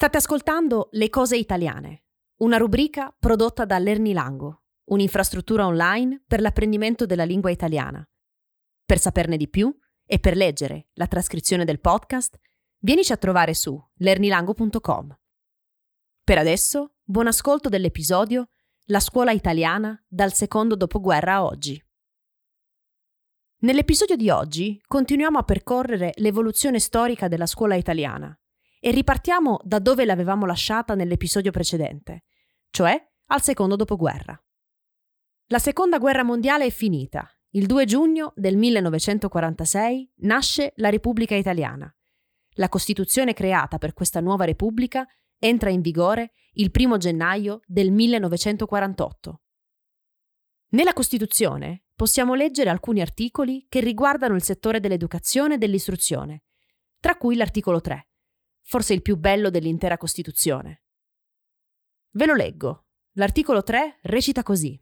State ascoltando Le cose italiane, una rubrica prodotta da Lernilango, un'infrastruttura online per l'apprendimento della lingua italiana. Per saperne di più e per leggere la trascrizione del podcast, vienici a trovare su lernilango.com. Per adesso, buon ascolto dell'episodio La scuola italiana dal secondo dopoguerra a oggi. Nell'episodio di oggi continuiamo a percorrere l'evoluzione storica della scuola italiana e ripartiamo da dove l'avevamo lasciata nell'episodio precedente, cioè al secondo dopoguerra. La seconda guerra mondiale è finita. Il 2 giugno del 1946 nasce la Repubblica Italiana. La Costituzione creata per questa nuova Repubblica entra in vigore il 1 gennaio del 1948. Nella Costituzione possiamo leggere alcuni articoli che riguardano il settore dell'educazione e dell'istruzione, tra cui l'articolo 3, forse il più bello dell'intera Costituzione. Ve lo leggo. L'articolo 3 recita così.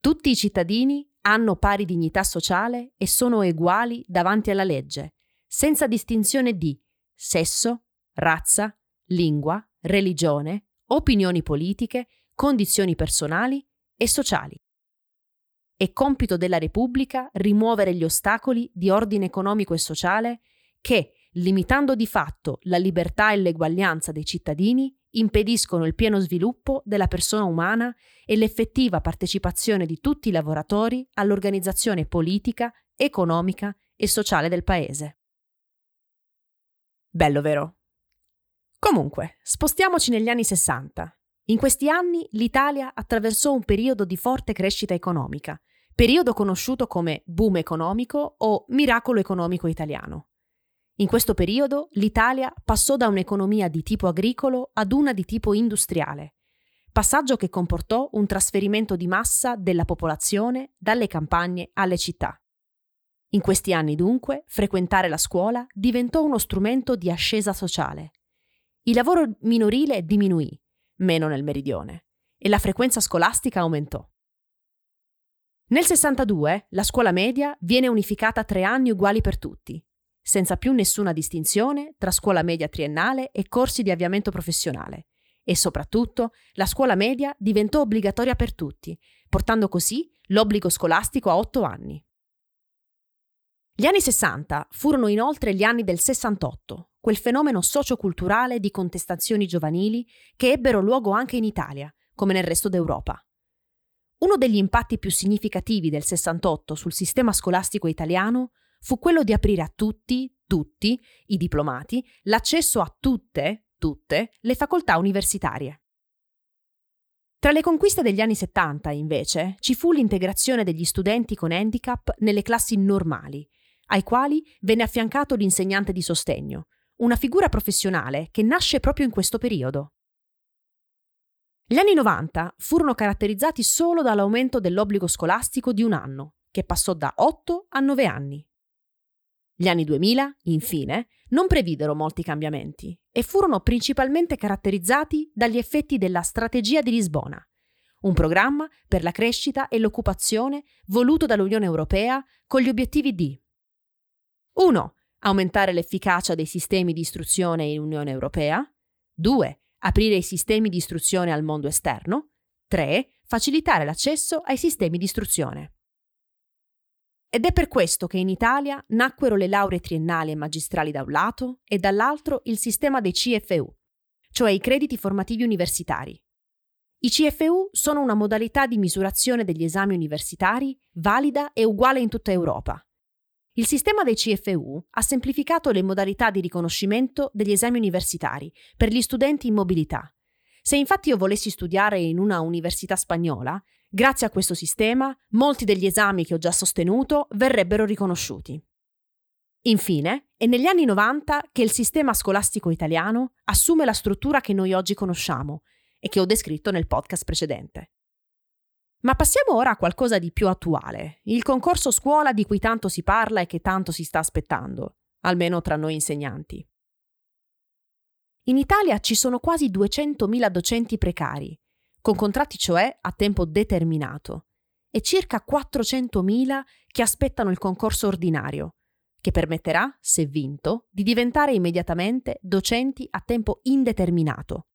Tutti i cittadini hanno pari dignità sociale e sono uguali davanti alla legge, senza distinzione di sesso, razza, lingua, religione, opinioni politiche, condizioni personali e sociali. È compito della Repubblica rimuovere gli ostacoli di ordine economico e sociale che, limitando di fatto la libertà e l'eguaglianza dei cittadini, impediscono il pieno sviluppo della persona umana e l'effettiva partecipazione di tutti i lavoratori all'organizzazione politica, economica e sociale del Paese. Bello, vero? Comunque, spostiamoci negli anni 60. In questi anni l'Italia attraversò un periodo di forte crescita economica, periodo conosciuto come boom economico o miracolo economico italiano. In questo periodo l'Italia passò da un'economia di tipo agricolo ad una di tipo industriale, passaggio che comportò un trasferimento di massa della popolazione dalle campagne alle città. In questi anni dunque frequentare la scuola diventò uno strumento di ascesa sociale. Il lavoro minorile diminuì, meno nel meridione, e la frequenza scolastica aumentò. Nel 62 la scuola media viene unificata tre anni uguali per tutti, senza più nessuna distinzione tra scuola media triennale e corsi di avviamento professionale. E soprattutto la scuola media diventò obbligatoria per tutti, portando così l'obbligo scolastico a otto anni. Gli anni 60 furono inoltre gli anni del 68, quel fenomeno socioculturale di contestazioni giovanili che ebbero luogo anche in Italia, come nel resto d'Europa. Uno degli impatti più significativi del 68 sul sistema scolastico italiano fu quello di aprire a tutti, tutti, i diplomati, l'accesso a tutte, tutte, le facoltà universitarie. Tra le conquiste degli anni 70, invece, ci fu l'integrazione degli studenti con handicap nelle classi normali, ai quali venne affiancato l'insegnante di sostegno, una figura professionale che nasce proprio in questo periodo. Gli anni 90 furono caratterizzati solo dall'aumento dell'obbligo scolastico di un anno, che passò da 8 a 9 anni. Gli anni 2000, infine, non previdero molti cambiamenti e furono principalmente caratterizzati dagli effetti della Strategia di Lisbona, un programma per la crescita e l'occupazione voluto dall'Unione Europea con gli obiettivi di 1. Aumentare l'efficacia dei sistemi di istruzione in Unione Europea 2. Aprire i sistemi di istruzione al mondo esterno 3. Facilitare l'accesso ai sistemi di istruzione. Ed è per questo che in Italia nacquero le lauree triennali e magistrali da un lato e dall'altro il sistema dei CFU, cioè i crediti formativi universitari. I CFU sono una modalità di misurazione degli esami universitari valida e uguale in tutta Europa. Il sistema dei CFU ha semplificato le modalità di riconoscimento degli esami universitari per gli studenti in mobilità. Se infatti io volessi studiare in una università spagnola, Grazie a questo sistema, molti degli esami che ho già sostenuto verrebbero riconosciuti. Infine, è negli anni 90 che il sistema scolastico italiano assume la struttura che noi oggi conosciamo e che ho descritto nel podcast precedente. Ma passiamo ora a qualcosa di più attuale, il concorso scuola di cui tanto si parla e che tanto si sta aspettando, almeno tra noi insegnanti. In Italia ci sono quasi 200.000 docenti precari con contratti cioè a tempo determinato, e circa 400.000 che aspettano il concorso ordinario, che permetterà, se vinto, di diventare immediatamente docenti a tempo indeterminato.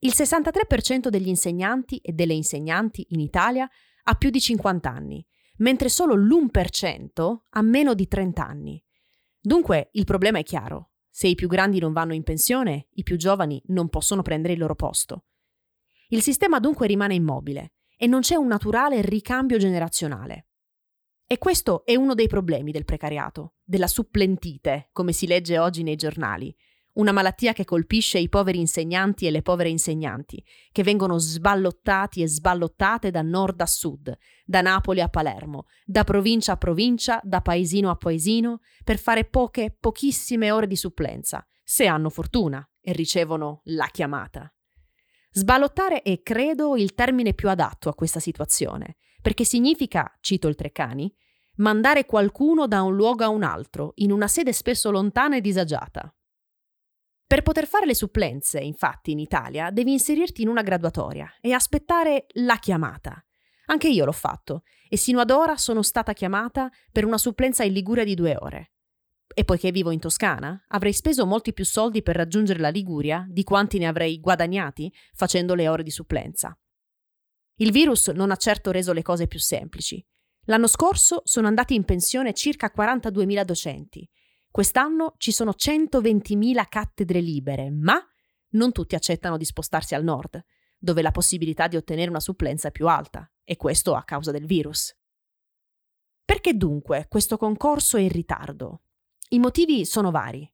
Il 63% degli insegnanti e delle insegnanti in Italia ha più di 50 anni, mentre solo l'1% ha meno di 30 anni. Dunque il problema è chiaro. Se i più grandi non vanno in pensione, i più giovani non possono prendere il loro posto. Il sistema dunque rimane immobile e non c'è un naturale ricambio generazionale. E questo è uno dei problemi del precariato, della supplentite, come si legge oggi nei giornali, una malattia che colpisce i poveri insegnanti e le povere insegnanti, che vengono sballottati e sballottate da nord a sud, da Napoli a Palermo, da provincia a provincia, da paesino a paesino, per fare poche, pochissime ore di supplenza, se hanno fortuna e ricevono la chiamata. Sballottare è, credo, il termine più adatto a questa situazione, perché significa, cito il Treccani, mandare qualcuno da un luogo a un altro, in una sede spesso lontana e disagiata. Per poter fare le supplenze, infatti, in Italia devi inserirti in una graduatoria e aspettare la chiamata. Anche io l'ho fatto e sino ad ora sono stata chiamata per una supplenza in Liguria di due ore. E poiché vivo in Toscana, avrei speso molti più soldi per raggiungere la Liguria di quanti ne avrei guadagnati facendo le ore di supplenza. Il virus non ha certo reso le cose più semplici. L'anno scorso sono andati in pensione circa 42.000 docenti. Quest'anno ci sono 120.000 cattedre libere, ma non tutti accettano di spostarsi al nord, dove la possibilità di ottenere una supplenza è più alta, e questo a causa del virus. Perché dunque questo concorso è in ritardo? I motivi sono vari.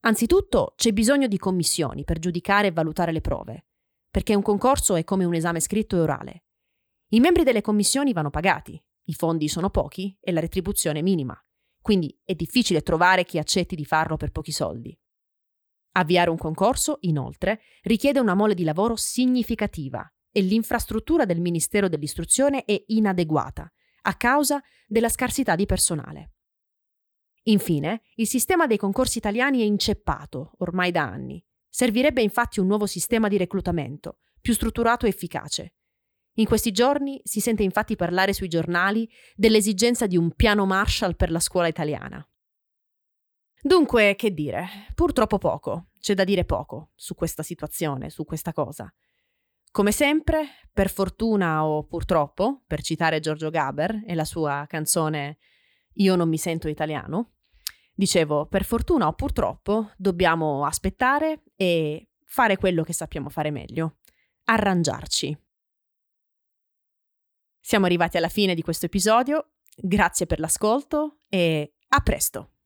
Anzitutto c'è bisogno di commissioni per giudicare e valutare le prove, perché un concorso è come un esame scritto e orale. I membri delle commissioni vanno pagati, i fondi sono pochi e la retribuzione minima, quindi è difficile trovare chi accetti di farlo per pochi soldi. Avviare un concorso, inoltre, richiede una mole di lavoro significativa e l'infrastruttura del Ministero dell'Istruzione è inadeguata a causa della scarsità di personale. Infine, il sistema dei concorsi italiani è inceppato ormai da anni. Servirebbe infatti un nuovo sistema di reclutamento, più strutturato e efficace. In questi giorni si sente infatti parlare sui giornali dell'esigenza di un piano Marshall per la scuola italiana. Dunque, che dire, purtroppo poco, c'è da dire poco su questa situazione, su questa cosa. Come sempre, per fortuna o purtroppo, per citare Giorgio Gaber e la sua canzone Io non mi sento italiano, Dicevo, per fortuna o purtroppo, dobbiamo aspettare e fare quello che sappiamo fare meglio, arrangiarci. Siamo arrivati alla fine di questo episodio, grazie per l'ascolto e a presto!